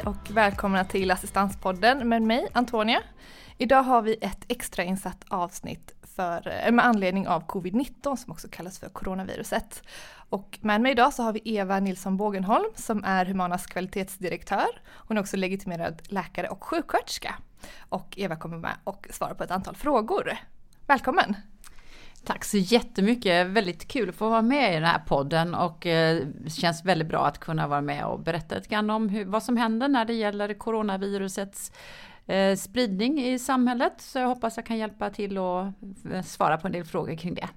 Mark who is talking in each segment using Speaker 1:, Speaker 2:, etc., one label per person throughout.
Speaker 1: Hej och välkomna till Assistanspodden med mig Antonia. Idag har vi ett extrainsatt avsnitt för, eh, med anledning av covid-19 som också kallas för coronaviruset. Och med mig idag så har vi Eva Nilsson Bågenholm som är Humanas kvalitetsdirektör. Hon är också legitimerad läkare och sjuksköterska. Och Eva kommer med och svara på ett antal frågor. Välkommen!
Speaker 2: Tack så jättemycket, väldigt kul att få vara med i den här podden och eh, känns väldigt bra att kunna vara med och berätta lite grann om hur, vad som händer när det gäller coronavirusets eh, spridning i samhället. Så jag hoppas jag kan hjälpa till och eh, svara på en del frågor kring det.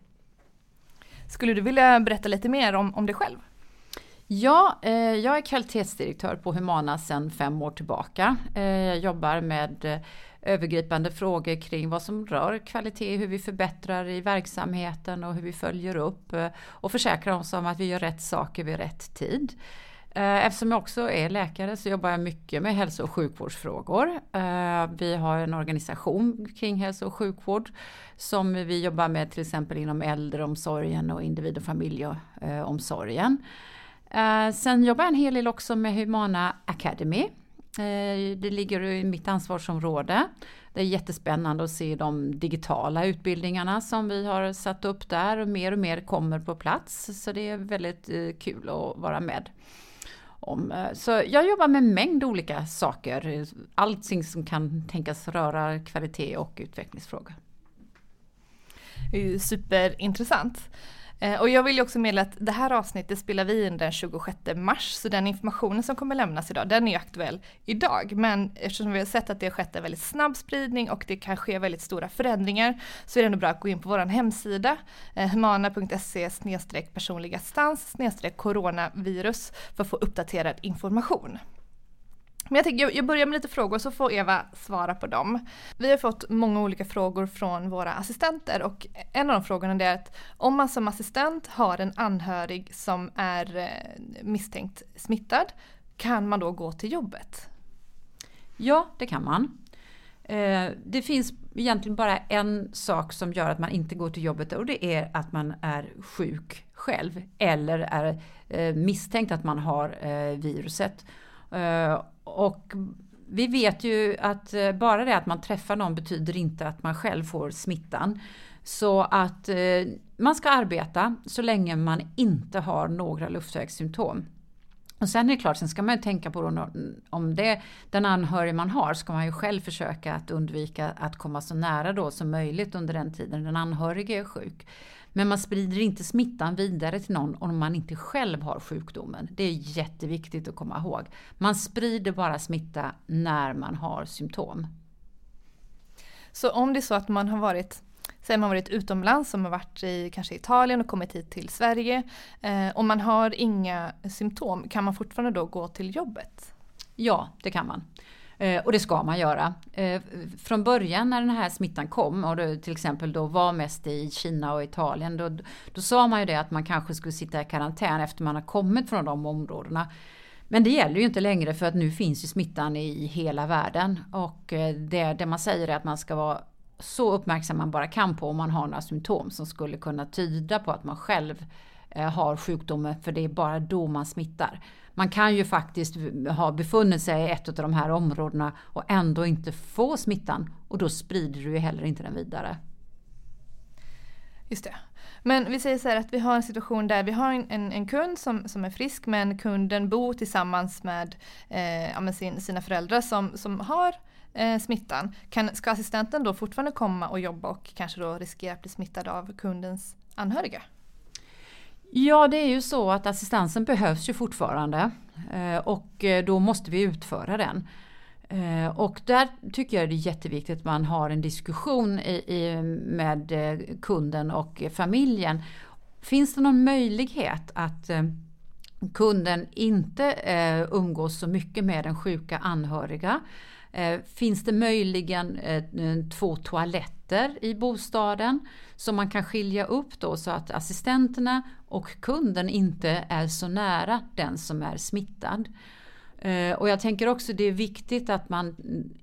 Speaker 1: Skulle du vilja berätta lite mer om, om dig själv?
Speaker 2: Ja, jag är kvalitetsdirektör på Humana sedan fem år tillbaka. Jag jobbar med övergripande frågor kring vad som rör kvalitet, hur vi förbättrar i verksamheten och hur vi följer upp eh, och försäkrar oss om att vi gör rätt saker vid rätt tid. Eh, eftersom jag också är läkare så jobbar jag mycket med hälso och sjukvårdsfrågor. Eh, vi har en organisation kring hälso och sjukvård som vi jobbar med till exempel inom äldreomsorgen och individ och familjeomsorgen. Sen jobbar jag en hel del också med Humana Academy Eh, det ligger i mitt ansvarsområde. Det är jättespännande att se de digitala utbildningarna som vi har satt upp där och mer och mer kommer på plats. Så det är väldigt eh, kul att vara med om. Eh, så jag jobbar med en mängd olika saker. Allting som kan tänkas röra kvalitet och utvecklingsfrågor.
Speaker 1: Det är ju superintressant. Eh, och jag vill ju också meddela att det här avsnittet spelar vi in den 26 mars, så den informationen som kommer lämnas idag, den är aktuell idag. Men eftersom vi har sett att det har skett en väldigt snabb spridning och det kan ske väldigt stora förändringar, så är det ändå bra att gå in på vår hemsida, eh, humana.se personlig assistans coronavirus, för att få uppdaterad information. Men jag tänker, jag börjar med lite frågor så får Eva svara på dem. Vi har fått många olika frågor från våra assistenter och en av de frågorna är att om man som assistent har en anhörig som är eh, misstänkt smittad, kan man då gå till jobbet?
Speaker 2: Ja, det kan man. Eh, det finns egentligen bara en sak som gör att man inte går till jobbet och det är att man är sjuk själv eller är eh, misstänkt att man har viruset. Och vi vet ju att eh, bara det att man träffar någon betyder inte att man själv får smittan. Så att eh, man ska arbeta så länge man inte har några luftvägssymptom. Och sen är det klart, sen ska man ju tänka på då, om det den anhörig man har ska man ju själv försöka att undvika att komma så nära då som möjligt under den tiden den anhörige är sjuk. Men man sprider inte smittan vidare till någon om man inte själv har sjukdomen. Det är jätteviktigt att komma ihåg. Man sprider bara smitta när man har symptom.
Speaker 1: Så om det är så att man har varit Säg man varit utomlands, som har varit i kanske Italien och kommit hit till Sverige. Eh, om man har inga symptom, kan man fortfarande då gå till jobbet?
Speaker 2: Ja, det kan man. Eh, och det ska man göra. Eh, från början när den här smittan kom och det till exempel då var mest i Kina och Italien. Då, då sa man ju det att man kanske skulle sitta i karantän efter man har kommit från de områdena. Men det gäller ju inte längre för att nu finns ju smittan i hela världen. Och eh, det, det man säger är att man ska vara så uppmärksam man bara kan på om man har några symptom som skulle kunna tyda på att man själv Eh, har sjukdomen. För det är bara då man smittar man kan ju faktiskt ha befunnit sig i ett av de här områdena och ändå inte få smittan och då sprider du ju heller inte den vidare.
Speaker 1: Just det. Men vi säger så här att vi har en situation där vi har en, en kund som, som är frisk men kunden bor tillsammans med, eh, med sin, sina föräldrar som, som har eh, smittan. Kan, ska assistenten då fortfarande komma och jobba och kanske då riskera att bli smittad av kundens anhöriga?
Speaker 2: Ja, det är ju så att assistansen behövs ju fortfarande eh, och eh, då måste vi utföra den. Eh, och där tycker jag det är jätteviktigt att man har en diskussion med kunden och familjen. Finns det någon möjlighet att kunden inte umgås så mycket med den sjuka anhöriga? Finns det möjligen två toaletter i bostaden som man kan skilja upp då så att assistenterna och kunden inte är så nära den som är smittad. Eh, och jag tänker också det är viktigt att man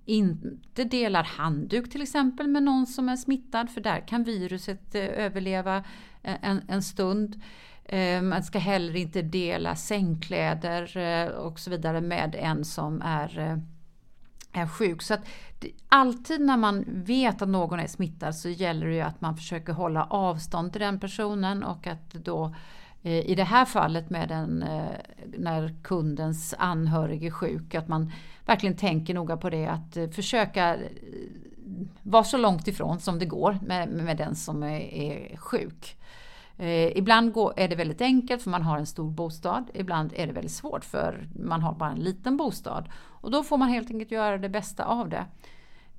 Speaker 2: inte delar handduk till exempel med någon som är smittad för där kan viruset eh, överleva eh, en, en stund. Man ska heller inte dela sängkläder och så vidare med en som är, är sjuk. Så att alltid när man vet att någon är smittad så gäller det ju att man försöker hålla avstånd till den personen och att då eh, i det här fallet med den, eh, när kundens anhörig är sjuk, att man verkligen tänker noga på det, att eh, försöka vara så långt ifrån som det går med, med den som är, är sjuk. Eh, ibland går, är det väldigt enkelt för man har en stor bostad. Ibland är det väldigt svårt för man har bara en liten bostad. Och då får man helt enkelt göra det bästa av det.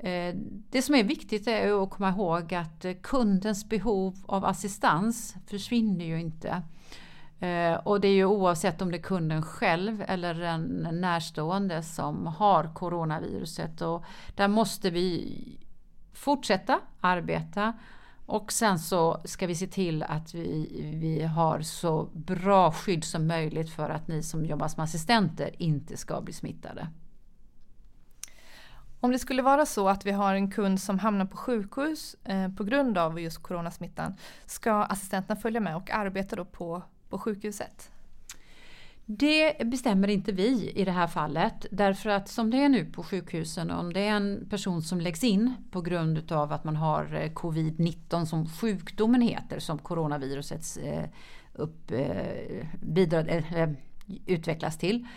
Speaker 2: Eh, det som är viktigt är att komma ihåg att eh, kundens behov av assistans försvinner ju inte. Eh, och det är ju oavsett om det är kunden själv eller en närstående som har coronaviruset. Och där måste vi fortsätta arbeta och sen så ska vi se till att vi, vi har så bra skydd som möjligt för att ni som jobbar som assistenter inte ska bli smittade.
Speaker 1: Om det skulle vara så att vi har en kund som hamnar på sjukhus eh, på grund av just coronasmittan, ska assistenterna följa med och arbeta då på, på sjukhuset?
Speaker 2: Det bestämmer inte vi i det här fallet därför att som det är nu på sjukhusen om det är en person som läggs in på grund av att man har eh, covid-19 som sjukdomen heter som coronaviruset eh, upp, eh, bidrar, utvecklas till.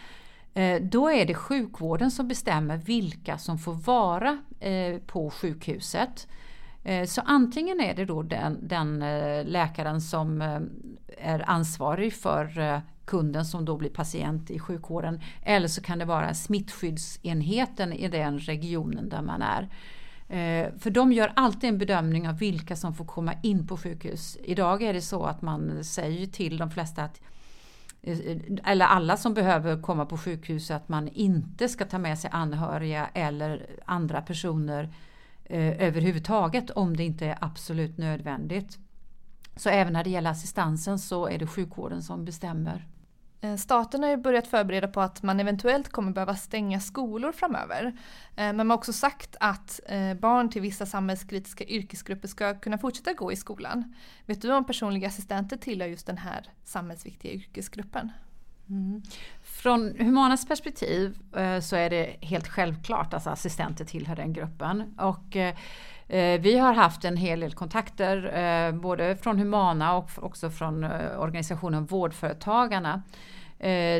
Speaker 2: Då är det sjukvården som bestämmer vilka som får vara på sjukhuset. Så antingen är det då den, den läkaren som är ansvarig för kunden som då blir patient i sjukvården. Eller så kan det vara smittskyddsenheten i den regionen där man är. Eh, för de gör alltid en bedömning av vilka som får komma in på sjukhus. Idag är det så att man säger till de flesta att eh, eller alla som behöver komma på sjukhus att man inte ska ta med sig anhöriga eller andra personer eh, överhuvudtaget om det inte är absolut nödvändigt. Så även när det gäller assistansen så är det sjukvården som bestämmer.
Speaker 1: Eh, staten har ju börjat förbereda på att man eventuellt kommer behöva stänga skolor framöver. Eh, men man har också sagt att eh, barn till vissa samhällskritiska yrkesgrupper ska kunna fortsätta gå i skolan. Vet du om personliga assistenter tillhör just den här samhällsviktiga yrkesgruppen?
Speaker 2: Mm. Från Humanas perspektiv så är det helt självklart att assistenter tillhör den gruppen. Och Eh, vi har haft en hel del kontakter eh, både från Humana och också från eh, organisationen Vårdföretagarna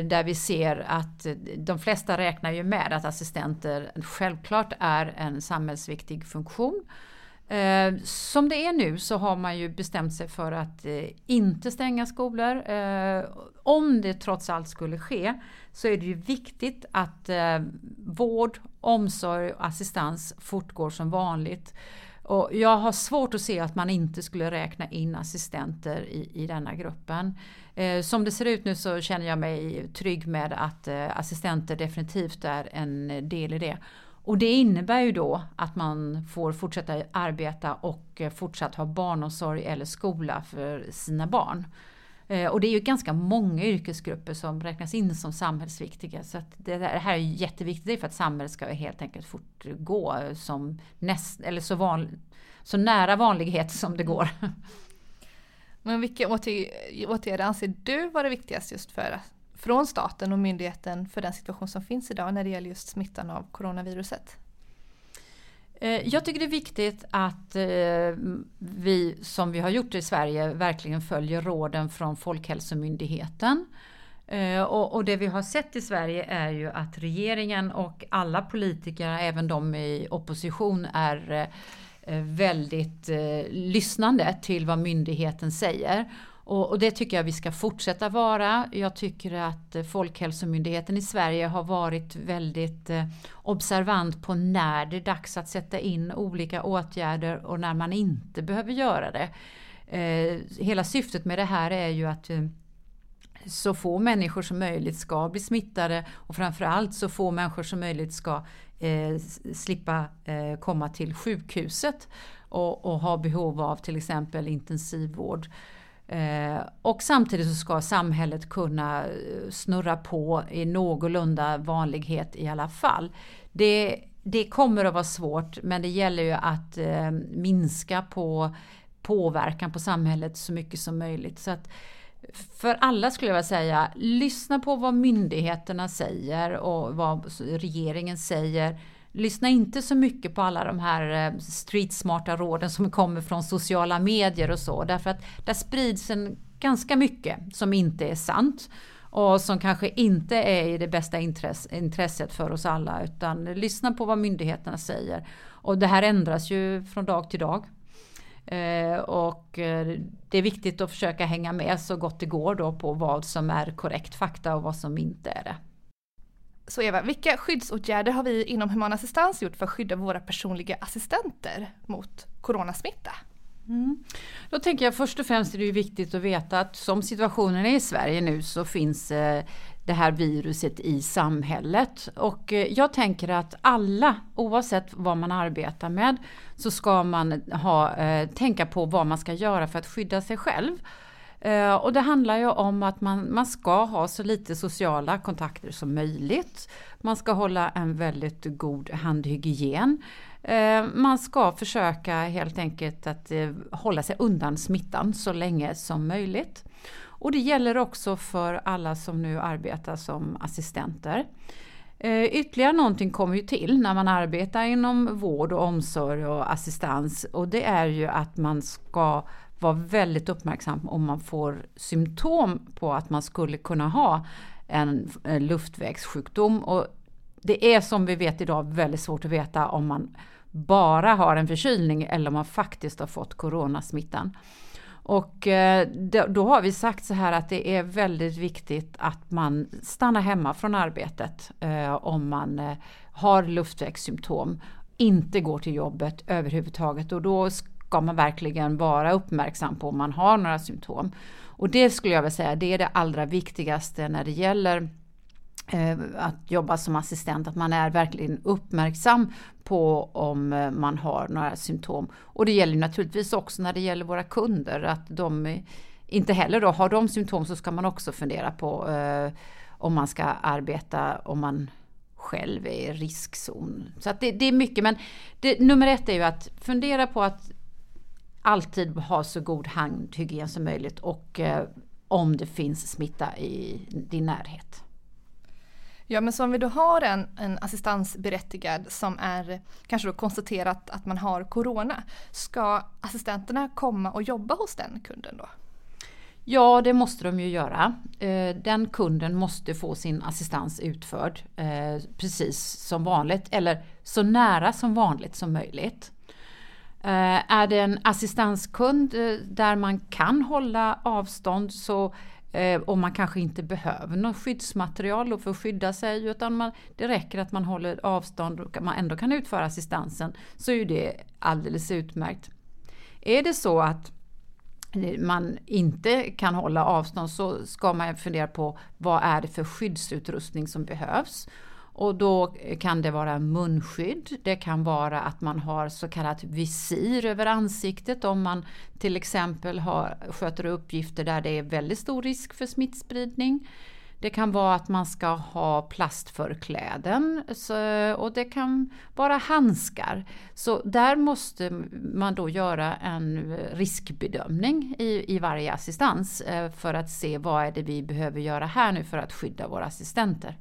Speaker 2: där vi ser att de flesta räknar ju med att assistenter självklart är en samhällsviktig funktion. Eh, som det är nu så har man ju bestämt sig för att eh, inte stänga skolor. Eh, om det trots allt skulle ske så är det ju viktigt att eh, vård, omsorg och assistans fortgår som vanligt. Och jag har svårt att se att man inte skulle räkna in assistenter i, i denna gruppen. Eh, som det ser ut nu så känner jag mig trygg med att eh, assistenter definitivt är en del i det. Och det innebär ju då att man får fortsätta arbeta och eh, fortsatt ha barnomsorg eller skola för sina barn. Eh, och det är ju ganska många yrkesgrupper som räknas in som samhällsviktiga. Så det här är jätteviktigt för att samhället ska helt enkelt fortgå som näst, eller så, van, så nära vanlighet som det går. Mm.
Speaker 1: Men vilka åtgärder anser du vara viktigast just för från staten och myndigheten för den situation som finns idag när det gäller just smittan av coronaviruset?
Speaker 2: Eh, jag tycker det är viktigt att eh, vi, som vi har gjort i Sverige, verkligen följer råden från Folkhälsomyndigheten. Eh, och, det vi har sett i Sverige är ju att regeringen och alla politiker, även de i opposition, är väldigt lyssnande till vad myndigheten säger. Och, och, det tycker jag vi ska fortsätta vara. Jag tycker att eh, Folkhälsomyndigheten i Sverige har varit väldigt eh, observant på när det är dags att sätta in olika åtgärder och när man inte behöver göra det. Eh, hela syftet med det här är ju att så få människor som möjligt ska bli smittade och framförallt så få människor som möjligt ska eh, slippa eh, komma till sjukhuset och, och, ha behov av till exempel intensivvård. Eh, och samtidigt så ska samhället kunna eh, snurra på i någorlunda vanlighet i alla fall. Det, det kommer att vara svårt men det gäller ju att eh, minska på påverkan på samhället så mycket som möjligt. Så att, för alla skulle jag vilja säga, lyssna på vad myndigheterna säger och vad regeringen säger. Lyssna inte så mycket på alla de här eh, streetsmarta råden som kommer från sociala medier och så, därför att där sprids en ganska mycket som inte är sant och som kanske inte är i det bästa intresset för oss alla utan lyssna på vad myndigheterna säger. Och det här ändras ju från dag till dag. Eh, och eh, det är viktigt att försöka hänga med så gott det går då på vad som är korrekt fakta och vad som inte är det.
Speaker 1: Så Eva, vilka skyddsåtgärder har vi inom Human Assistans gjort för att skydda våra personliga assistenter mot coronasmitta?
Speaker 2: Mm. Då tänker jag först och främst är det ju viktigt att veta att som situationen är i Sverige nu så finns eh, det här viruset i samhället. Och eh, jag tänker att alla, oavsett vad man arbetar med, så ska man ha, eh, tänka på vad man ska göra för att skydda sig själv. Eh, och det handlar ju om att man, man ska ha så lite sociala kontakter som möjligt. Man ska hålla en väldigt god handhygien. Eh, man ska försöka helt enkelt att eh, hålla sig undan smittan så länge som möjligt. Och det gäller också för alla som nu arbetar som assistenter. Ytterligare någonting kommer ju till när man arbetar inom vård och omsorg och assistans och det är ju att man ska vara väldigt uppmärksam om man får symptom på att man skulle kunna ha en luftvägssjukdom. Och det är som vi vet idag väldigt svårt att veta om man bara har en förkylning eller om man faktiskt har fått coronasmittan. Och eh, då har vi sagt så här att det är väldigt viktigt att man stannar hemma från arbetet eh, om man eh, har luftvägssymptom. Inte går till jobbet överhuvudtaget och då ska man verkligen vara uppmärksam på om man har några symptom. Och det skulle jag vilja säga, det är det allra viktigaste när det gäller eh, att jobba som assistent, att man är verkligen uppmärksam på om eh, man har några symptom. Och det gäller naturligtvis också när det gäller våra kunder, att de eh, inte heller då har de symptom så ska man också fundera på eh, om man ska arbeta, om man själv är i riskzon. Så att det, det är mycket, men det, nummer ett är ju att fundera på att alltid ha så god handhygien som möjligt och eh, om det finns smitta i din närhet.
Speaker 1: Ja men så om vi då har en, en assistansberättigad som är kanske då konstaterat att man har corona. Ska assistenterna komma och jobba hos den kunden då?
Speaker 2: Ja det måste de ju göra. Eh, den kunden måste få sin assistans utförd eh, precis som vanligt eller så nära som vanligt som möjligt. Eh, är det en assistanskund eh, där man kan hålla avstånd så eh, och man kanske inte behöver något skyddsmaterial för att skydda sig utan man, det räcker att man håller avstånd och man ändå kan utföra assistansen så är det alldeles utmärkt. Är det så att man inte kan hålla avstånd så ska man fundera på vad är det för skyddsutrustning som behövs. Och då kan det vara munskydd, det kan vara att man har så kallat visir över ansiktet om man till exempel har, sköter uppgifter där det är väldigt stor risk för smittspridning. Det kan vara att man ska ha plastförkläden så, och det kan vara handskar. Så där måste man då göra en riskbedömning i, i varje assistans eh, för att se vad är det vi behöver göra här nu för att skydda våra assistenter.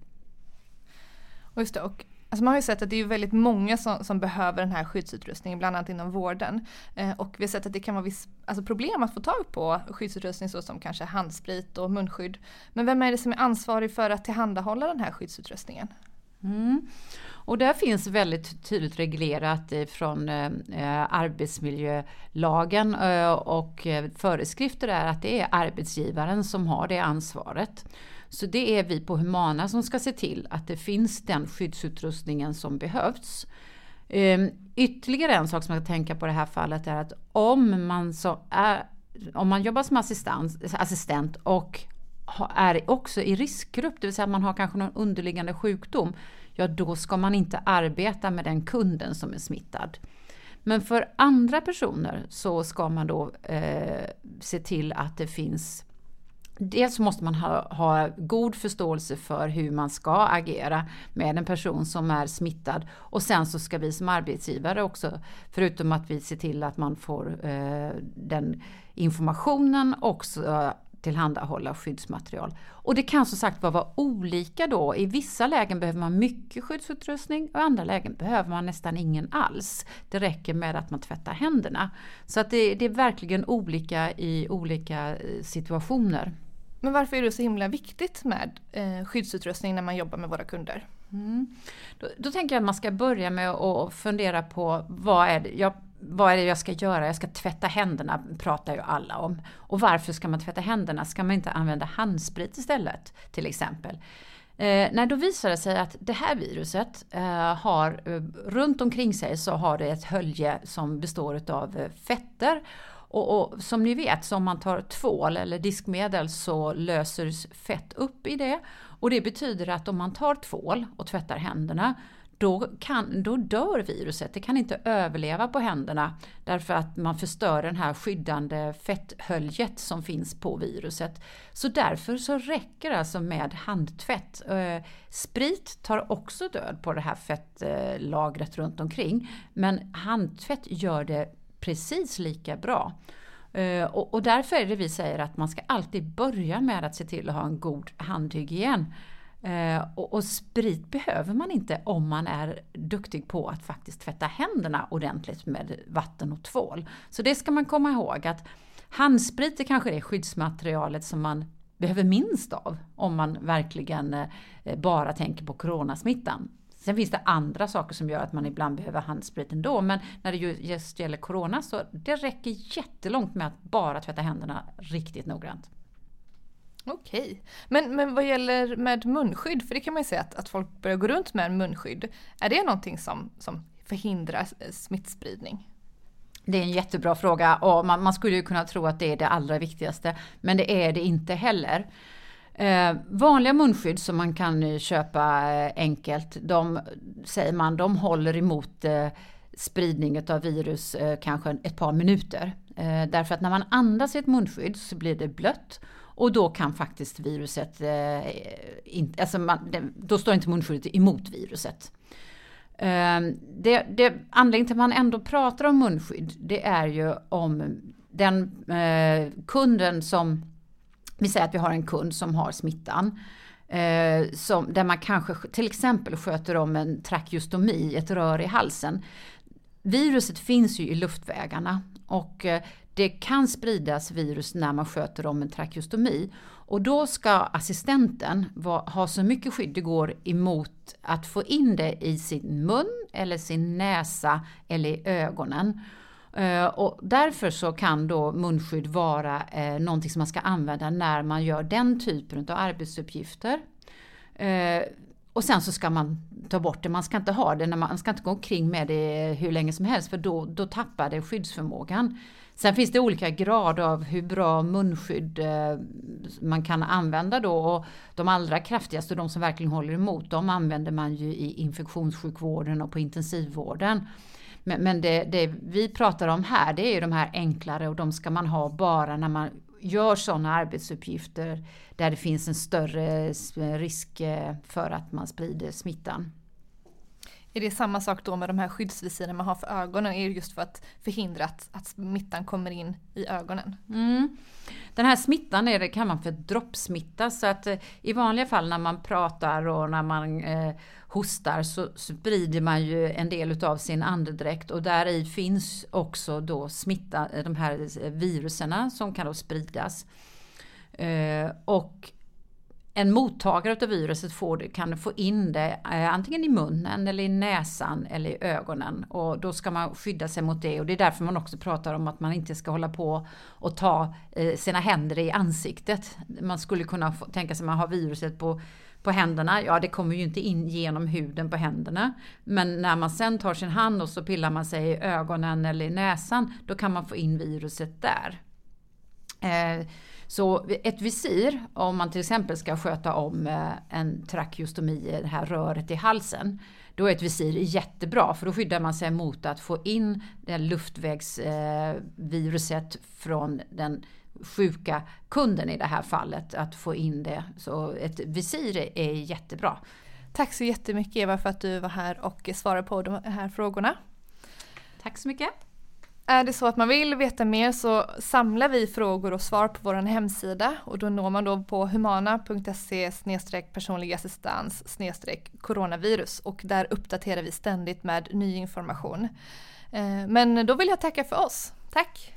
Speaker 1: Och just det, och Alltså man har ju sett att det är väldigt många som, som, behöver den här skyddsutrustningen, bland annat inom vården. Eh, och vi har sett att det kan vara viss, alltså problem att få tag på skyddsutrustning såsom kanske handsprit och munskydd. Men vem är det som är ansvarig för att tillhandahålla den här skyddsutrustningen?
Speaker 2: Mm. Och där finns väldigt tydligt reglerat från eh, arbetsmiljölagen eh, och eh, föreskrifter är att det är arbetsgivaren som har det ansvaret. Så det är vi på Humana som ska se till att det finns den skyddsutrustningen som behövs. Ehm, ytterligare en sak som jag tänka på i det här fallet är att om man, så är, om man jobbar som assistent, assistent och är också i riskgrupp, det vill säga att man har kanske någon underliggande sjukdom, ja då ska man inte arbeta med den kunden som är smittad. Men för andra personer så ska man då eh, se till att det finns Dels måste man ha, ha, god förståelse för hur man ska agera med en person som är smittad. Och sen så ska vi som arbetsgivare också, förutom att vi ser till att man får eh, den informationen, också tillhandahålla skyddsmaterial. Och det kan som sagt vara olika då. I vissa lägen behöver man mycket skyddsutrustning och i andra lägen behöver man nästan ingen alls. Det räcker med att man tvättar händerna. Så att det, det är verkligen olika i olika eh, situationer.
Speaker 1: Men varför är det så himla viktigt med eh, skyddsutrustning när man jobbar med våra kunder?
Speaker 2: Mm. Då, då, tänker jag att man ska börja med att fundera på vad är det, jag, vad är det jag ska göra? Jag ska tvätta händerna, pratar ju alla om. Och varför ska man tvätta händerna? Ska man inte använda handsprit istället? Till exempel. Eh, nej, då visar det sig att det här viruset eh, har eh, runt omkring sig så har det ett hölje som består av eh, fetter och, och, som ni vet, så om man tar tvål eller diskmedel så löses fett upp i det. Och det betyder att om man tar tvål och tvättar händerna då, kan, då dör viruset. Det kan inte överleva på händerna därför att man förstör den här skyddande fetthöljet som finns på viruset. Så därför så räcker det alltså med handtvätt. Eh, sprit tar också död på det här fettlagret runt omkring men handtvätt gör det precis lika bra. Eh, och, och, därför är det vi säger att man ska alltid börja med att se till att ha en god handhygien. Eh, och, och, sprit behöver man inte om man är duktig på att faktiskt tvätta händerna ordentligt med vatten och tvål. Så det ska man komma ihåg att handsprit är kanske det skyddsmaterialet som man behöver minst av om man verkligen eh, bara tänker på coronasmittan. Sen finns det andra saker som gör att man ibland behöver handsprit ändå, men när det just gäller Corona så det räcker jättelångt med att bara tvätta händerna riktigt noggrant.
Speaker 1: Okej, men, men vad gäller med munskydd, för det kan man ju säga att, att folk börjar gå runt med munskydd. Är det någonting som, som förhindrar smittspridning?
Speaker 2: Det är en jättebra fråga och man, man, skulle ju kunna tro att det är det allra viktigaste, men det är det inte heller. Eh, vanliga munskydd som man kan eh, köpa eh, enkelt, de säger man, de håller emot eh, spridning av virus eh, kanske ett par minuter. Eh, därför att när man andas i ett munskydd så blir det blött och då kan faktiskt viruset, eh, in, alltså man, det, då står inte munskyddet emot viruset. Det, det, anledningen till att man ändå pratar om munskydd, det är ju om den kunden som vi säger att vi har en kund som har smittan. Eh, som, där man kanske till exempel sköter om en trakeostomi, ett rör i halsen. Viruset finns ju i luftvägarna och eh, det kan spridas virus när man sköter om en trakeostomi. Och då ska assistenten va, ha så mycket skydd det går emot att få in det i sin mun eller sin näsa eller i ögonen. Eh, och därför så kan då munskydd vara eh, någonting som man ska använda när man gör den typen av arbetsuppgifter. Eh, och sen så ska man ta bort det, man ska inte ha det, när man, man ska inte gå omkring med det hur länge som helst för då, då tappar det skyddsförmågan. Sen finns det olika grader av hur bra munskydd man kan använda då och de allra kraftigaste, de som verkligen håller emot, de använder man ju i infektionssjukvården och på intensivvården. Men, men det, det, vi pratar om här, det är ju de här enklare och de ska man ha bara när man gör sådana arbetsuppgifter där det finns en större risk eh, för att man sprider smittan.
Speaker 1: Är det samma sak då med de här skyddsvisiren man har för ögonen? Är det just för att förhindra att, att smittan kommer in i ögonen?
Speaker 2: Mm. Den här smittan är det, kan man för droppsmitta så att eh, i vanliga fall när man pratar och när man eh, hostar så sprider man ju en del utav sin andedräkt och där i finns också då smitta, eh, de här eh, viruserna som kan då spridas. Eh, och en mottagare av viruset får, kan få in det eh, antingen i munnen eller i näsan eller i ögonen. Och då ska man skydda sig mot det och det är därför man också pratar om att man inte ska hålla på och ta eh, sina händer i ansiktet. Man skulle kunna få, tänka sig att man har viruset på på händerna, ja det kommer ju inte in genom huden på händerna. Men när man sen tar sin hand och så pillar man sig i ögonen eller i näsan, då kan man få in viruset där. Eh, så ett visir, om man till exempel ska sköta om eh, en trakeostomi, det här röret i halsen, då är ett visir jättebra för då skyddar man sig mot att få in det luftvägsviruset från den sjuka kunden i det här fallet, att få in det. Så ett visir är jättebra.
Speaker 1: Tack så jättemycket Eva för att du var här och svarade på de här frågorna.
Speaker 2: Tack så mycket.
Speaker 1: Är det så att man vill veta mer så samlar vi frågor och svar på vår hemsida och då når man då på humana.se personlig assistans coronavirus och där uppdaterar vi ständigt med ny information. Eh, men då vill jag tacka för oss. Tack!